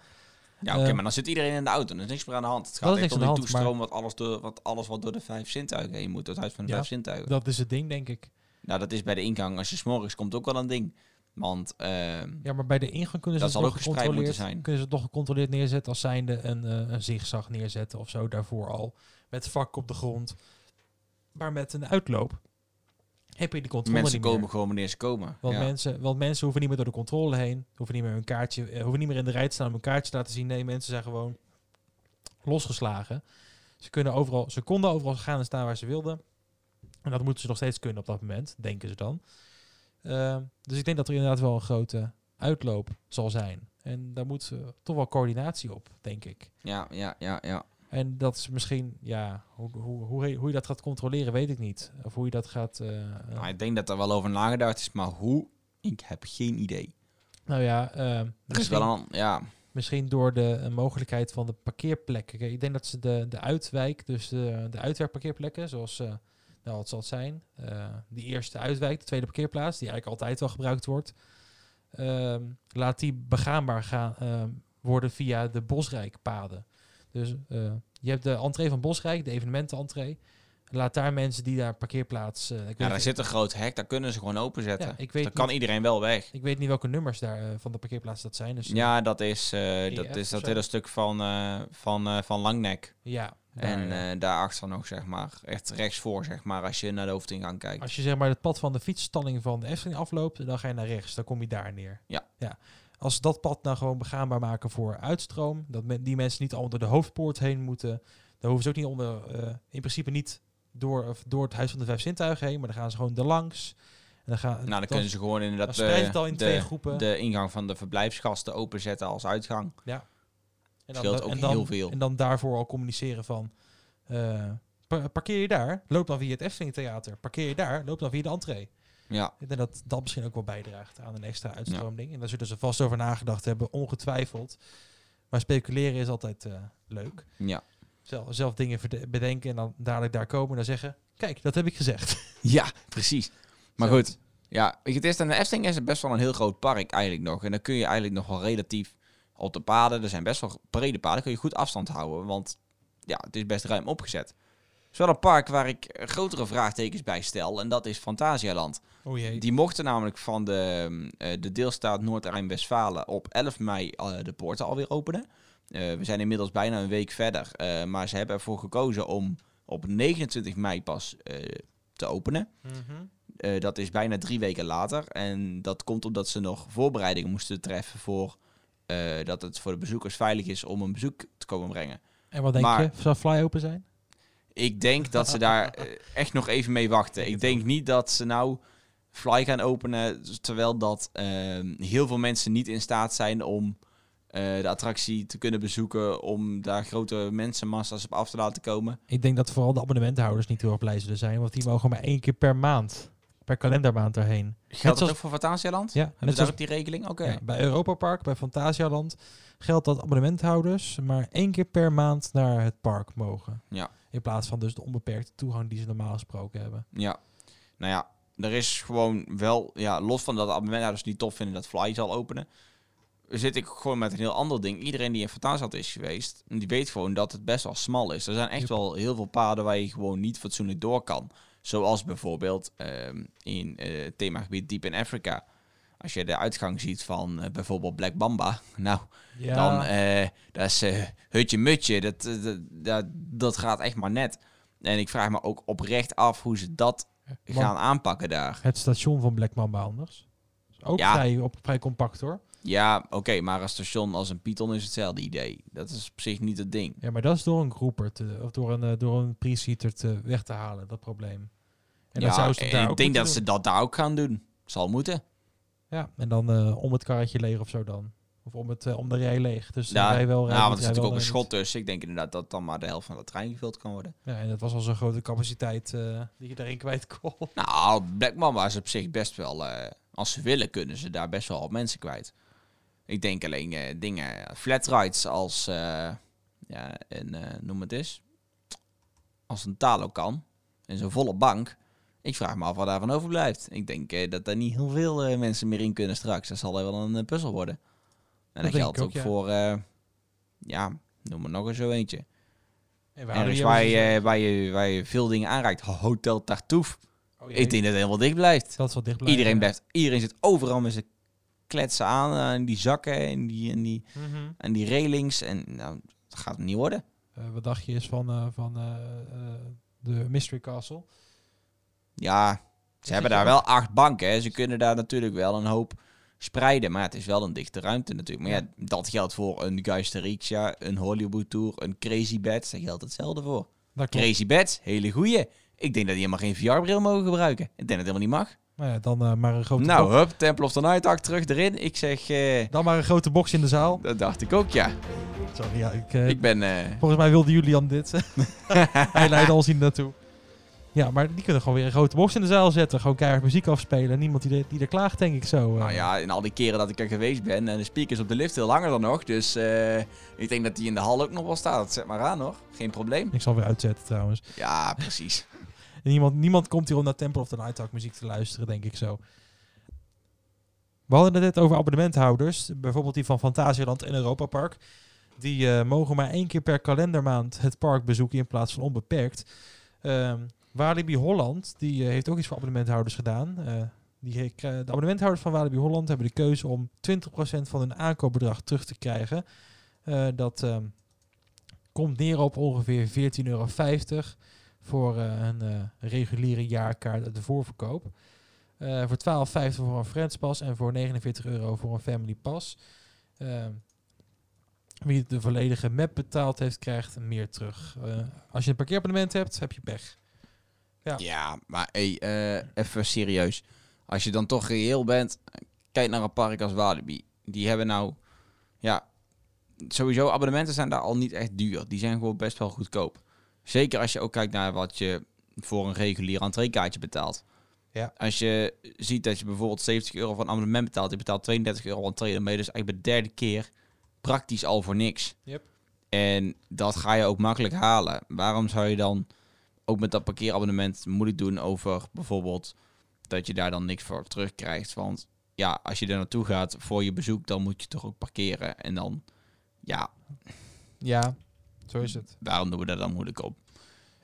Ja, oké, Eh, maar dan zit iedereen in de auto. Er is niks meer aan de hand. Het gaat echt om die de toestroom wat alles, door, wat alles wat door de vijf zintuigen heen moet. Het huis van de Ja, vijf zintuigen. Dat is het ding, denk ik. Nou, dat is bij de ingang. Als je s'morgens komt ook wel een ding. Want ehm, Ja, maar bij de ingang kunnen ze Dat zal ook gespreid moeten gecontroleerd, zijn. kunnen ze het nog gecontroleerd neerzetten als zijnde een, eh, een zigzag neerzetten of zo daarvoor al. Met vak op de grond. Maar met een uitloop heb je die controle mensen niet meer. komen gewoon wanneer ze komen. Want, ja. mensen, want mensen hoeven niet meer door de controle heen. Hoeven niet meer hun kaartje, eh, hoeven niet meer in de rij te staan om een kaartje te laten zien. Nee, mensen zijn gewoon losgeslagen. Ze, kunnen overal, ze konden overal gaan en staan waar ze wilden. En dat moeten ze nog steeds kunnen op dat moment, denken ze dan. Ehm, dus ik denk dat er inderdaad wel een grote uitloop zal zijn. En daar moet eh, toch wel coördinatie op, denk ik. ja, ja, ja, ja. En dat is misschien, ja, hoe, hoe, hoe, hoe je dat gaat controleren, weet ik niet. Of hoe je dat gaat. eh, eh, Nou, ik denk dat er wel over nagedacht is, maar hoe? Ik heb geen idee. nou ja, ehm, Er is misschien- wel een, ja, Misschien door de mogelijkheid van de parkeerplekken. Ik denk dat ze de, de uitwijk, dus de, de uitwerkparkeerplekken, zoals nou, wat zal het zijn? eh, die eerste uitwijk, de tweede parkeerplaats, die eigenlijk altijd wel gebruikt wordt. ehm, laat die begaanbaar gaan ehm, worden via de Bosrijkpaden. Dus eh, je hebt de entree van Bosrijk, de evenementenentree. Laat daar mensen die daar parkeerplaats... weet ja, daar zit een groot hek, daar kunnen ze gewoon openzetten. Ja, ik weet dan kan niet- iedereen wel weg. Ik weet niet welke nummers daar van de parkeerplaats dat zijn. Dus, Ja, dat is, eh, dat, is dat hele stuk van, van, van Langnek. ja daar, en ja. eh daarachter nog, zeg maar, echt rechtsvoor, zeg maar, als je naar de hoofdingang kijkt. Als je zeg maar het pad van de fietsstalling van de Efteling afloopt, dan ga je naar rechts. Dan kom je daar neer. Ja. ja. Als dat pad nou gewoon begaanbaar maken voor uitstroom, dat men, die mensen niet al onder de hoofdpoort heen moeten, dan hoeven ze ook niet onder, eh, in principe niet door, of door het Huis van de Vijf Zintuigen heen, maar dan gaan ze gewoon er langs. En dan gaan, nou, dan kunnen ze gewoon inderdaad dan het al in de, twee groepen. de ingang van de verblijfsgasten openzetten als uitgang. En dan, scheelt ook en dan, heel veel. En dan daarvoor al communiceren van, eh, pa- parkeer je daar, loop dan via het Efteling Theater. Parkeer je daar, loop dan via de entree. Ja, Ik denk dat dat misschien ook wel bijdraagt aan een extra uitstroomding. En daar zullen ze vast over nagedacht hebben, ongetwijfeld. Maar speculeren is altijd eh, leuk. ja. Zelf, zelf dingen bedenken en dan dadelijk daar komen en dan zeggen... Kijk, dat heb ik gezegd. Ja, precies. Maar Zo. goed, ja, weet je, het is aan de Efteling is het best wel een heel groot park eigenlijk nog. En dan kun je eigenlijk nog wel relatief op de paden, er zijn best wel brede paden, kun je goed afstand houden. Want ja, het is best ruim opgezet. Het is wel een park waar ik grotere vraagtekens bij stel. En dat is Fantasialand. Oh jee. Die mochten namelijk van de, eh, de deelstaat Noord-Rijn-Westfalen op 11 mei eh, de poorten alweer openen. Eh, we zijn inmiddels bijna een week verder. maar ze hebben ervoor gekozen om op 29 mei pas te openen. Mhm. Dat is bijna drie weken later. En dat komt omdat ze nog voorbereidingen moesten treffen voor eh, dat het voor de bezoekers veilig is om een bezoek te komen brengen. En wat denk Maar- je? Zal Fly open zijn? Ik denk dat ze daar eh, echt nog even mee wachten. Ik denk ook. niet dat ze nou Fly gaan openen, terwijl dat eh, heel veel mensen niet in staat zijn om eh, de attractie te kunnen bezoeken, om daar grote mensenmassa's op af te laten komen. Ik denk dat vooral de abonnementhouders niet heel erg blij zullen zijn. Want die mogen maar één keer per maand, per kalendermaand daarheen. Geldt dat ook voor Fantasialand? Ja, Hebben net zoals ook die regeling? Oké. Ja, bij Europa Park, bij Fantasialand, geldt dat abonnementhouders maar één keer per maand naar het park mogen. Ja. In plaats van dus de onbeperkte toegang die ze normaal gesproken hebben. Ja, nou ja, er is gewoon wel, ja, los van dat de abonnementhouders niet tof vinden dat Fly zal openen, zit ik gewoon met een heel ander ding. Iedereen die in Fantasat is geweest, die weet gewoon dat het best wel smal is. Er zijn echt Yep. wel heel veel paden waar je gewoon niet fatsoenlijk door kan. Zoals bijvoorbeeld ehm, in het themagebied Deep in Africa. Als je de uitgang ziet van eh, bijvoorbeeld Black Bamba, nou, Ja, dan eh dat is hutje mutje. Dat, dat, dat, dat gaat echt maar net. En ik vraag me ook oprecht af hoe ze dat gaan aanpakken daar. het station van Black Mamba anders. Is Ook Ja. vrij, op, vrij compact hoor. Ja, oké, maar een station als een Python is hetzelfde idee. Dat is op zich niet het ding. Ja, maar dat is door een groeper te, of door een, door een preseater te weg te halen, dat probleem. En dan ja, zou ze het en daar ik denk dat ze dat daar ook gaan doen. Zal moeten. Ja, en dan eh, om het karretje leeg of zo dan. Of om, het, eh, om de rij leeg. Dus Ja, rij wel, rij nou, niet, want er is rij natuurlijk ook een schot tussen. Ik denk inderdaad dat dan maar de helft van de trein gevuld kan worden. Ja, en dat was al zo'n grote capaciteit eh, die je daarin kwijt kon. Nou, Black Mamba is op zich best wel... eh, als ze willen, kunnen ze daar best wel wat mensen kwijt. Ik denk alleen eh, dingen, flat rides als... eh, ja, eh, noem het eens. Als een talo kan. En zo'n volle bank. Ik vraag me af wat daarvan overblijft. Ik denk eh, dat daar niet heel veel eh, mensen meer in kunnen straks. Dat zal wel een eh, puzzel worden. En dat, denk geldt ik ook, ook, ja. voor... eh, ja, noem maar nog eens zo eentje. En we hier waar je, waar, je, waar je veel dingen aanreikt. Hotel Tartouf. Oh, jee, Ik denk dat het helemaal dicht blijft. dat wel dicht blijven. Iedereen, blijft, iedereen zit overal met zijn kletsen aan. eh, En die zakken en die, en die, Mhm. en die railings. En nou, dat gaat het niet worden. Eh, wat dacht je eens van, eh, van eh, eh, de Mystery Castle? Ja, ze hebben daar wel acht banken. Hè. Ze kunnen daar natuurlijk wel een hoop spreiden. Maar het is wel een dichte ruimte natuurlijk. Maar ja, dat geldt voor een Geisterixia, een Hollywood Tour, een Crazy Beds. Daar geldt hetzelfde voor. Crazy Beds, hele goeie. Ik denk dat die helemaal geen VR-bril mogen gebruiken. Ik denk dat het helemaal niet mag. Nou ja, dan eh, maar een grote Nou, box. hup, Temple of the Night Ark terug erin. Ik zeg, eh, Dan maar een grote box in de zaal. dat dacht ik ook, ja. Sorry, ja, ik, eh, Ik ben... volgens mij wilde Julian dit. Hij leidde ons hier naartoe. Ja, maar die kunnen gewoon weer een grote box in de zaal zetten. Gewoon keihard muziek afspelen. Niemand die er, die er klaagt, denk ik zo. eh. Nou ja, in al die keren dat ik er geweest ben en de speakers op de lift heel langer dan nog. Dus eh, ik denk dat die in de hal ook nog wel staat. Zet maar aan hoor. Geen probleem. Ik zal weer uitzetten trouwens. Ja, precies. En niemand, niemand komt hier om naar Temple of the Night muziek te luisteren, denk ik zo. We hadden het net over abonnementhouders. Bijvoorbeeld die van Fantasieland en Europa Park. Die eh, mogen maar één keer per kalendermaand het park bezoeken in plaats van onbeperkt. Ehm Walibi Holland die, eh, heeft ook iets voor abonnementhouders gedaan. Eh, die, de abonnementhouders van Walibi Holland hebben de keuze om 20% van hun aankoopbedrag terug te krijgen. Eh, dat ehm, komt neer op ongeveer 14,50 euro voor een reguliere jaarkaart uit de voorverkoop. Voor 12,50 voor een Friends Pass en voor 49 euro voor een Family Pass. Ehm, wie de volledige map betaald heeft, krijgt meer terug. Als je een parkeerabonnement hebt, heb je pech. Ja. Ja, maar hey, eh, even serieus. Als je dan toch reëel bent, kijk naar een park als Walibi. Die hebben nou, ja, sowieso abonnementen zijn daar al niet echt duur. Die zijn gewoon best wel goedkoop. Zeker als je ook kijkt naar wat je voor een regulier entreekaartje betaalt. Ja. Als je ziet dat je bijvoorbeeld 70 euro een abonnement betaalt, je betaalt 32 euro entree, je dus eigenlijk bij de derde keer praktisch al voor niks. Yep. En dat ga je ook makkelijk halen. Waarom zou je dan ook met dat parkeerabonnement moeilijk doen over bijvoorbeeld dat je daar dan niks voor terugkrijgt? Want ja, als je er naartoe gaat voor je bezoek, dan moet je toch ook parkeren. En dan, ja, Ja, zo is het. waarom doen we daar dan moeilijk op?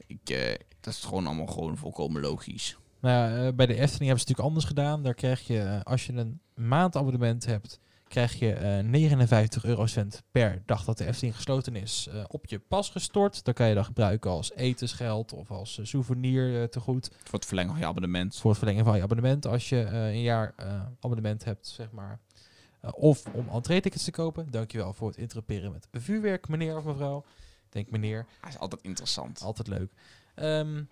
Ik, eh, dat is gewoon allemaal gewoon volkomen logisch. Nou ja, eh, bij de Efteling hebben ze het natuurlijk anders gedaan. Daar krijg je, eh, als je een maandabonnement hebt, krijg je eh 59 eurocent per dag dat de Efteling gesloten is eh, op je pas gestort. Dan kan je dat gebruiken als etensgeld of als eh, souvenir eh, te goed. Voor het verlengen van je abonnement. Voor het verlengen van je abonnement als je eh, een jaar eh, abonnement hebt, zeg maar. Eh, of om entree-tickets te kopen. Dankjewel voor het interruperen met vuurwerk, meneer of mevrouw. Ik denk meneer. Dat is altijd interessant. Altijd leuk. Ehm,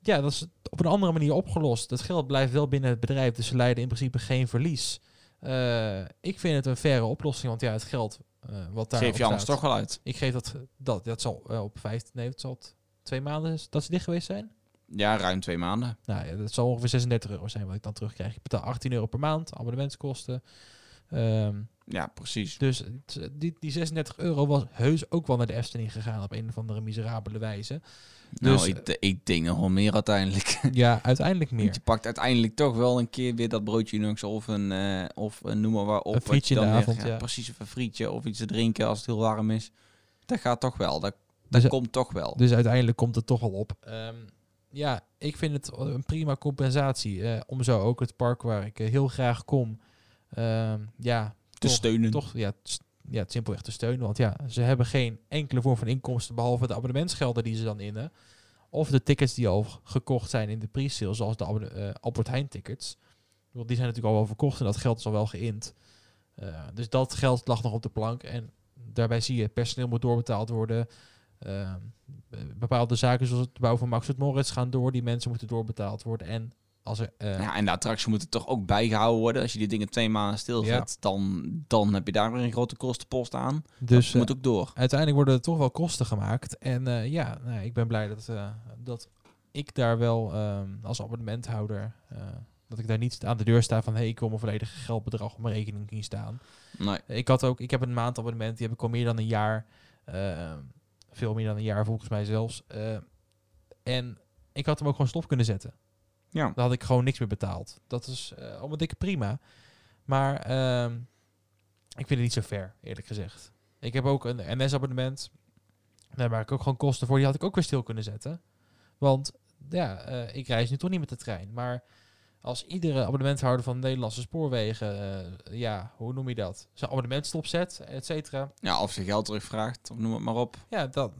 ja, dat is op een andere manier opgelost. Het geld blijft wel binnen het bedrijf, dus ze leiden in principe geen verlies. Eh, ik vind het een faire oplossing, want ja, het geld eh, wat daar Geef je anders toch wel uit. Ik geef dat, dat, dat zal eh, op vijf, nee, het zal twee maanden dat ze dicht geweest zijn. Ja, ruim twee maanden. Nou ja, dat zal ongeveer 36 euro zijn wat ik dan terugkrijg. Ik betaal 18 euro per maand, abonnementskosten. Ehm, Ja, precies. dus die, die 36 euro was heus ook wel naar de Efteling gegaan op een of andere miserabele wijze. nou, dus- ik, ik denk nog wel meer uiteindelijk. Ja, uiteindelijk meer. Want je pakt uiteindelijk toch wel een keer weer dat broodje nugs of een, eh, of een noem maar waar op. Een frietje je in de weer- avond, ja. Precies, of een frietje of iets te drinken als het heel warm is. Dat gaat toch wel. Dat, Dus- dat komt toch wel. Dus uiteindelijk komt het toch wel op. Ehm, ja, ik vind het een prima compensatie. eh, om zo ook het park waar ik eh, heel graag kom, ja, te toch- steunen. toch ja, ja, het simpelweg te steunen. Want ja, ze hebben geen enkele vorm van inkomsten behalve de abonnementsgelden die ze dan innen. Of de tickets die al gekocht zijn in de pre-sale, zoals de eh, Albert Heijn tickets. Want die zijn natuurlijk al wel verkocht en dat geld is al wel geïnd. Eh, dus dat geld lag nog op de plank. En daarbij zie je, personeel moet doorbetaald worden. Ehm, be- bepaalde zaken zoals het bouwen van Max het Moritz gaan door. Die mensen moeten doorbetaald worden. En als er... eh, Ja, en de attractie moet er toch ook bijgehouden worden. Als je die dingen twee maanden stilzet, dan, dan heb je daar weer een grote kostenpost aan. dus dat moet ook door. uiteindelijk worden er toch wel kosten gemaakt. En eh, ja, nou, ik ben blij dat, eh, dat ik daar wel ehm, als abonnementhouder... eh, dat ik daar niet aan de deur sta van... hey, ik wil mijn volledige geldbedrag op mijn rekening zien staan. Nee. Ik had ook, ik heb een maandabonnement, die heb ik al meer dan een jaar. eh, veel meer dan een jaar volgens mij zelfs. Eh, en ik had hem ook gewoon stop kunnen zetten. Ja. Dan had ik gewoon niks meer betaald. Dat is eh, allemaal dikke prima. Maar ehm, ik vind het niet zo fair, eerlijk gezegd. Ik heb ook een NS-abonnement. Daar maak ik ook gewoon kosten voor. Die had ik ook weer stil kunnen zetten. Want ja, eh, ik reis nu toch niet met de trein. Maar als iedere abonnementhouder van de Nederlandse spoorwegen, eh, ja, hoe noem je dat? Zijn abonnement stopzet, et cetera. Ja, of ze geld terugvraagt, of noem het maar op. Ja, dat,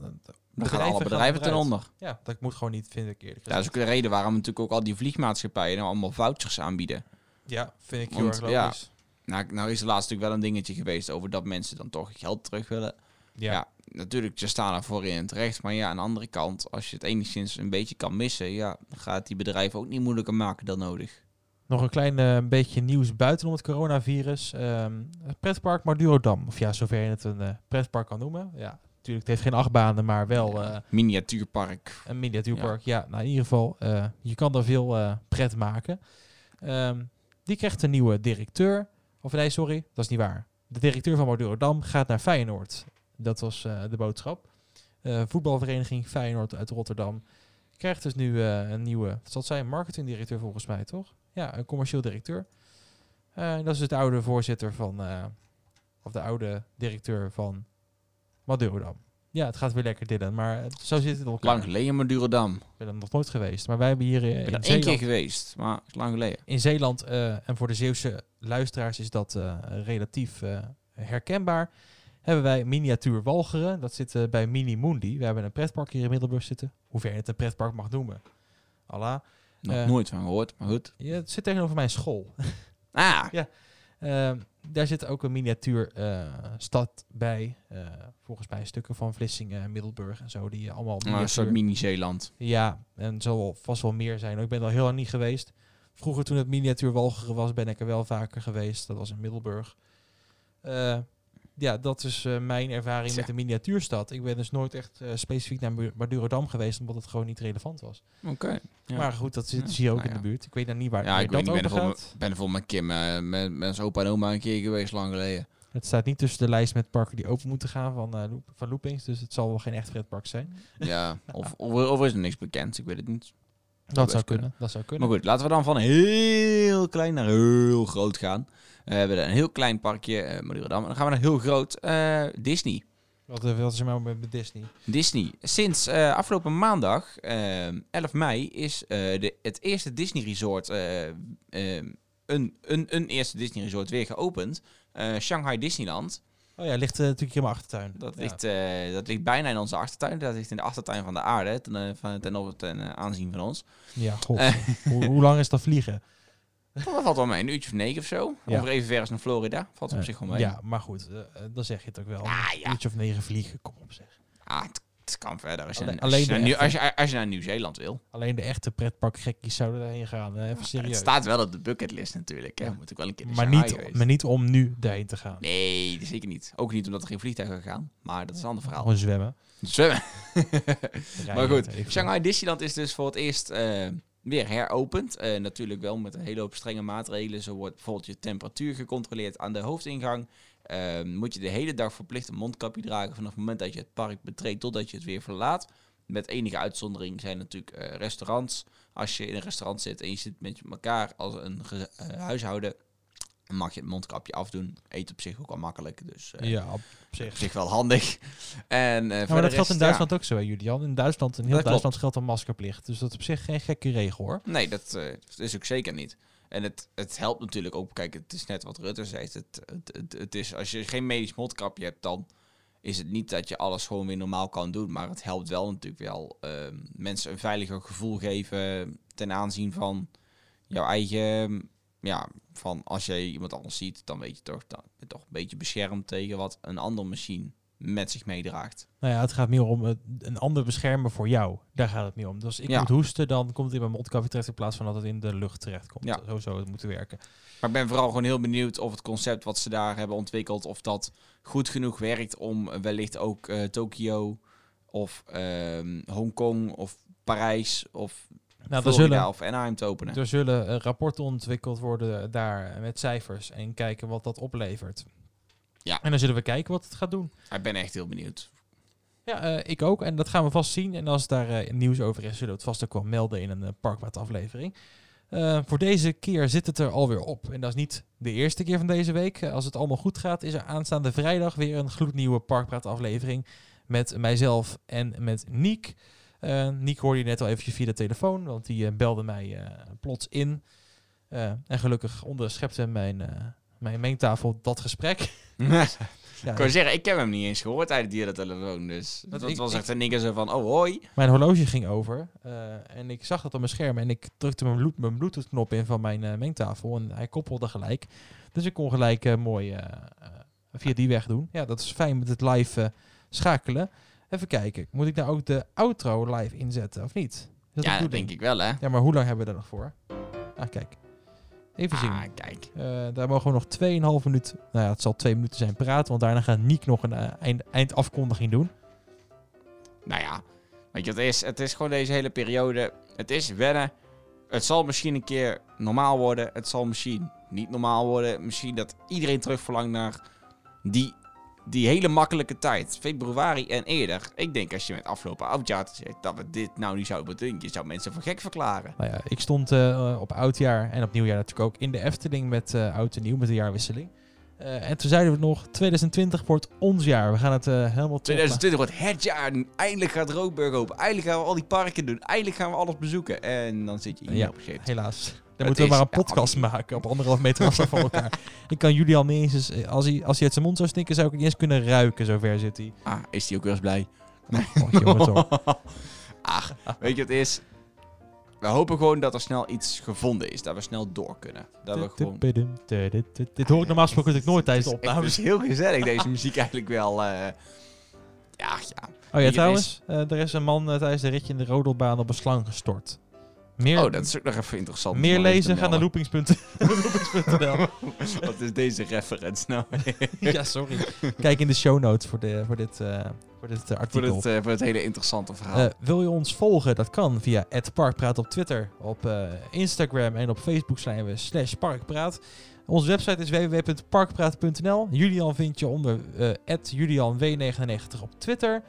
Dan gaan alle bedrijven ten onder. Ja, dat moet gewoon niet, vind ik eerlijk Ja, dat is ook de reden waarom natuurlijk ook al die vliegmaatschappijen nou allemaal vouchers aanbieden. Ja, vind ik heel Want, erg ja, logisch. Nou, nou is er laatst natuurlijk wel een dingetje geweest over dat mensen dan toch geld terug willen. Ja. Ja, natuurlijk, ze staan ervoor in het recht. Maar ja, aan de andere kant, als je het enigszins een beetje kan missen, ja, dan gaat die bedrijven ook niet moeilijker maken dan nodig. Nog een klein eh, beetje nieuws buitenom het coronavirus. Ehm het pretpark Madurodam. Of ja, zover je het een eh, pretpark kan noemen. Ja, natuurlijk, het heeft geen achtbanen, maar wel eh, Miniatuurpark. een miniatuurpark. Ja, nou in ieder geval, eh, je kan er veel eh, pret maken. Ehm, die krijgt een nieuwe directeur. Of nee, sorry, dat is niet waar. De directeur van Madurodam gaat naar Feyenoord. Dat was de boodschap. Voetbalvereniging Feyenoord uit Rotterdam krijgt dus nu een nieuwe, het zijn, marketingdirecteur volgens mij, toch? Ja, een commercieel directeur. Dat is dus de oude voorzitter van, of de oude directeur van Madurodam. Ja, het gaat weer lekker Dylan, maar het- zo zit het elkaar. Lang geleden, maar Durodam. Ik ben er nog nooit geweest. Maar wij hebben hier eh, Ik ben in er één keer geweest, maar het is lang geleden. in Zeeland eh, en voor de Zeeuwse luisteraars is dat eh, relatief herkenbaar. Hebben wij miniatuur Walcheren. Dat zit bij Mini Mundi. We hebben een pretpark hier in Middelburg zitten. Hoe ver je het een pretpark mag noemen. Allah. Nog nooit van gehoord, maar goed. Ja, het zit tegenover mijn school. Ah, Ehm, daar zit ook een miniatuur eh, stad bij. Eh, volgens mij stukken van Vlissingen en Middelburg en zo. Die allemaal nou, een soort miniatuur- mini-Zeeland. Ja, en zal vast wel meer zijn. Ik ben er al heel lang niet geweest. Vroeger toen het miniatuur Walcheren was, ben ik er wel vaker geweest. Dat was in Middelburg. Ja, dat is eh, mijn ervaring met de miniatuurstad. Ik ben dus nooit echt eh, specifiek naar Madurodam geweest, omdat het gewoon niet relevant was. Oké. Ja. Maar goed, dat zit Ja, zie je ook nou in de buurt. Ik weet dan niet waar Ja, ik dat niet, ben over er vol gaat. met, ben er vol met Kim, eh, met, met zijn opa en oma een keer geweest, lang geleden. Het staat niet tussen de lijst met parken die open moeten gaan van, loop- van Loopings. Dus het zal wel geen echt pretpark zijn. Ja, of, of, of is er niks bekend, ik weet het niet. Dat zou kunnen. kunnen. Dat zou kunnen. Maar goed, laten we dan van heel klein naar heel groot gaan. Eh, we hebben een heel klein parkje, eh Madurodam. En dan gaan we naar heel groot eh, Disney. Wat, wat is er maar met, Disney? Disney. Sinds afgelopen maandag, eh, 11 mei, is de, het eerste Disney Resort, een, een, een eerste Disney Resort weer geopend. Shanghai Disneyland. Oh ja, ligt natuurlijk in mijn achtertuin. Dat, Ja. ligt, dat ligt bijna in onze achtertuin. Dat ligt in de achtertuin van de aarde, ten, van, ten, ten aanzien van ons. Ja, god. Hoe, hoe lang is dat vliegen? Dat valt wel mee, een uurtje of negen of zo. Ja. Over even ver als naar Florida. Valt op zich wel mee. Ja, maar goed, eh, eh, dan zeg je het ook wel. Ja, Een uurtje of negen vliegen, kom op zeg. Ah, het, het kan verder. Als je, Alleen- als, je echte. als, je, als je naar Nieuw-Zeeland wil. Alleen de echte pretparkgekkies zouden daarheen gaan. eh, even Het serieus. staat wel op de bucketlist natuurlijk. Hè. Moet ik wel een keer maar, niet, geweest. maar niet om nu daarheen te gaan. Nee, zeker niet. Ook niet omdat er geen vliegtuigen gaan. Maar dat is een ander verhaal. Gewoon zwemmen. Zwemmen. maar goed. Shanghai Disneyland is dus voor het eerst... weer heropend. Eh, natuurlijk wel met een hele hoop strenge maatregelen. Zo wordt bijvoorbeeld je temperatuur gecontroleerd aan de hoofdingang. Ehm, moet je de hele dag verplicht een mondkapje dragen vanaf het moment dat je het park betreedt totdat je het weer verlaat. Met enige uitzondering zijn natuurlijk eh, restaurants. Als je in een restaurant zit en je zit met elkaar als een eh, huishouden, mag je het mondkapje afdoen. Eet op zich ook al makkelijk, dus eh, Ja, op op zich. wel handig. En, uh, Ja, maar dat geldt in Duitsland ook zo, hè, Julian. In Duitsland, in heel Dat klopt. Duitsland geldt een maskerplicht. Dus dat is op zich geen gekke regel, hoor. Nee, dat eh, is ook zeker niet. En het, het helpt natuurlijk ook. Kijk, het is net wat Rutte zei. Het, het, het, het is, als je geen medisch mondkapje hebt, dan is het niet dat je alles gewoon weer normaal kan doen. Maar het helpt wel natuurlijk wel ehm, mensen een veiliger gevoel geven ten aanzien van jouw eigen... Ja, van als je iemand anders ziet, dan weet je toch, ben je toch een beetje beschermd tegen wat een ander machine met zich meedraagt. Nou ja, het gaat meer om eh, een ander beschermen voor jou. Daar gaat het meer om. Dus als ik Ja. moet hoesten, dan komt het in mijn mondkapje terecht in plaats van dat het in de lucht terecht komt. Ja. Zo zou het moeten werken. Maar ik ben vooral gewoon heel benieuwd of het concept wat ze daar hebben ontwikkeld, of dat goed genoeg werkt om wellicht ook eh Tokio of ehm Hongkong of Parijs of Nou, Florida zullen, of Anaheim te openen. er zullen eh, rapporten ontwikkeld worden daar met cijfers en kijken wat dat oplevert. Ja. En dan zullen we kijken wat het gaat doen. Ik ben echt heel benieuwd. Ja, eh, ik ook. En dat gaan we vast zien. En als daar eh, nieuws over is, zullen we het vast ook wel melden in een parkmaataflevering. Eh, voor deze keer zit het er alweer op. En dat is niet de eerste keer van deze week. Als het allemaal goed gaat, is er aanstaande vrijdag weer een gloednieuwe parkpraataflevering. Met mijzelf en met Niek. Eh Niek hoorde je net al eventjes via de telefoon, want die eh, belde mij eh, plots in. En gelukkig onderschepte mijn, mijn mengtafel dat gesprek. Ja, ik kan zeggen, ik heb hem niet eens gehoord tijdens die telefoon. Dus Dat dat ik- was echt een ding zo van, oh hoi. Mijn horloge ging over en ik zag dat op mijn scherm en ik drukte mijn, blu- mijn Bluetooth knop in van mijn mengtafel en hij koppelde gelijk. Dus ik kon gelijk mooi via die weg doen. Ja, dat is fijn met het live schakelen. Even kijken, moet ik nou ook de outro live inzetten of niet? Dat Ja, dat denk ik wel hè. Ja, maar hoe lang hebben we er nog voor? Ah, kijk. Even zien. Ah, kijk. Eh, daar mogen we nog 2,5 minuten, nou ja, het zal twee minuten zijn praten, want daarna gaat Niek nog een eh, eind, eindafkondiging doen. Nou ja, weet je het is? Het is gewoon deze hele periode. Het is wennen. Het zal misschien een keer normaal worden. Het zal misschien niet normaal worden. Misschien dat iedereen terug verlangt naar die, die hele makkelijke tijd. Februari en eerder. Ik denk als je met afgelopen oudjaar zegt dat we dit nou niet zouden doen. Je zou mensen voor gek verklaren. Nou ja, ik stond eh, op oudjaar en op nieuwjaar natuurlijk ook in de Efteling met eh, oud en nieuw, met de jaarwisseling. Eh, en toen zeiden we nog, 2020 wordt ons jaar. We gaan het helemaal top 2020 wordt het jaar. Eindelijk gaat Roodburg open. Eindelijk gaan we al die parken doen. Eindelijk gaan we alles bezoeken. En dan zit je hier Ja. op een gegeven moment. Helaas. Dan moeten we maar een podcast maken op anderhalf meter afstand van elkaar. Ik kan Julian niet eens, eens- als hij, als hij uit zijn mond zou stinken, zou ik het niet eens kunnen ruiken. Zover zit hij. Ah, is die ook weer eens blij? Oh, jongen toch. Ach, weet je wat het is? We hopen gewoon dat er snel iets gevonden is. Dat we snel door kunnen. Dat we gewoon... Dit hoor ik normaal gesproken natuurlijk nooit tijdens de Het is opnames. heel gezellig, deze muziek eigenlijk wel. eh, ja, ja. Oh ja, trouwens, eh, er is een man eh, tijdens de ritje in de rodelbaan op een slang gestort. Meer, Oh, dat is ook nog even interessant. meer lezen, ga naar loopings.nl. Wat is deze reference nou? ja, sorry. Kijk in de show notes voor, de, voor dit, eh, voor dit eh, voor, artikel. het, eh, voor het hele interessante verhaal. Wil je ons volgen? Dat kan via @parkpraat op Twitter, op Instagram en op Facebook zijn we slash parkpraat. Onze website is www.parkpraat.nl. Julian vind je onder eh @julianw99 op Twitter.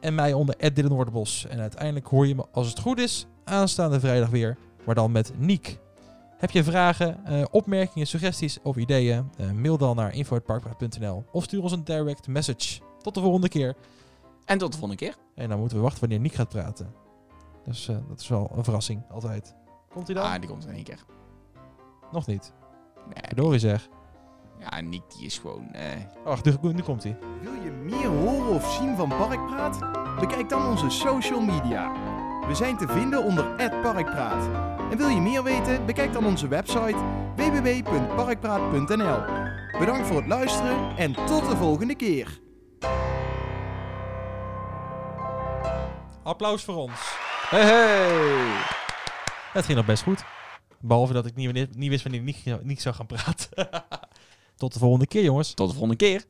En mij onder Dylan Noorderbos. En uiteindelijk hoor je me, als het goed is, aanstaande vrijdag weer. Maar dan met Niek. Heb je vragen, eh, opmerkingen, suggesties of ideeën? Eh, mail dan naar info.parkpraat.nl of stuur ons een direct message. Tot de volgende keer. en tot de volgende keer. En dan moeten we wachten wanneer Nick gaat praten. Dus eh, dat is wel een verrassing, altijd. Komt hij dan? Ah, die komt in één keer. Nog niet. Nee, Verdorie zeg. Ja, Nick die is gewoon... eh, Wacht, nu, nu komt hij. Wil je meer horen of zien van Parkpraat? Bekijk dan onze social media. We zijn te vinden onder @parkpraat. En wil je meer weten? Bekijk dan onze website www.parkpraat.nl. Bedankt voor het luisteren en tot de volgende keer. Applaus voor ons. Hey, hey! Het ging nog best goed. Behalve dat ik niet, niet wist wanneer Nick, Nick zou gaan praten. Tot de volgende keer, jongens. Tot de volgende keer.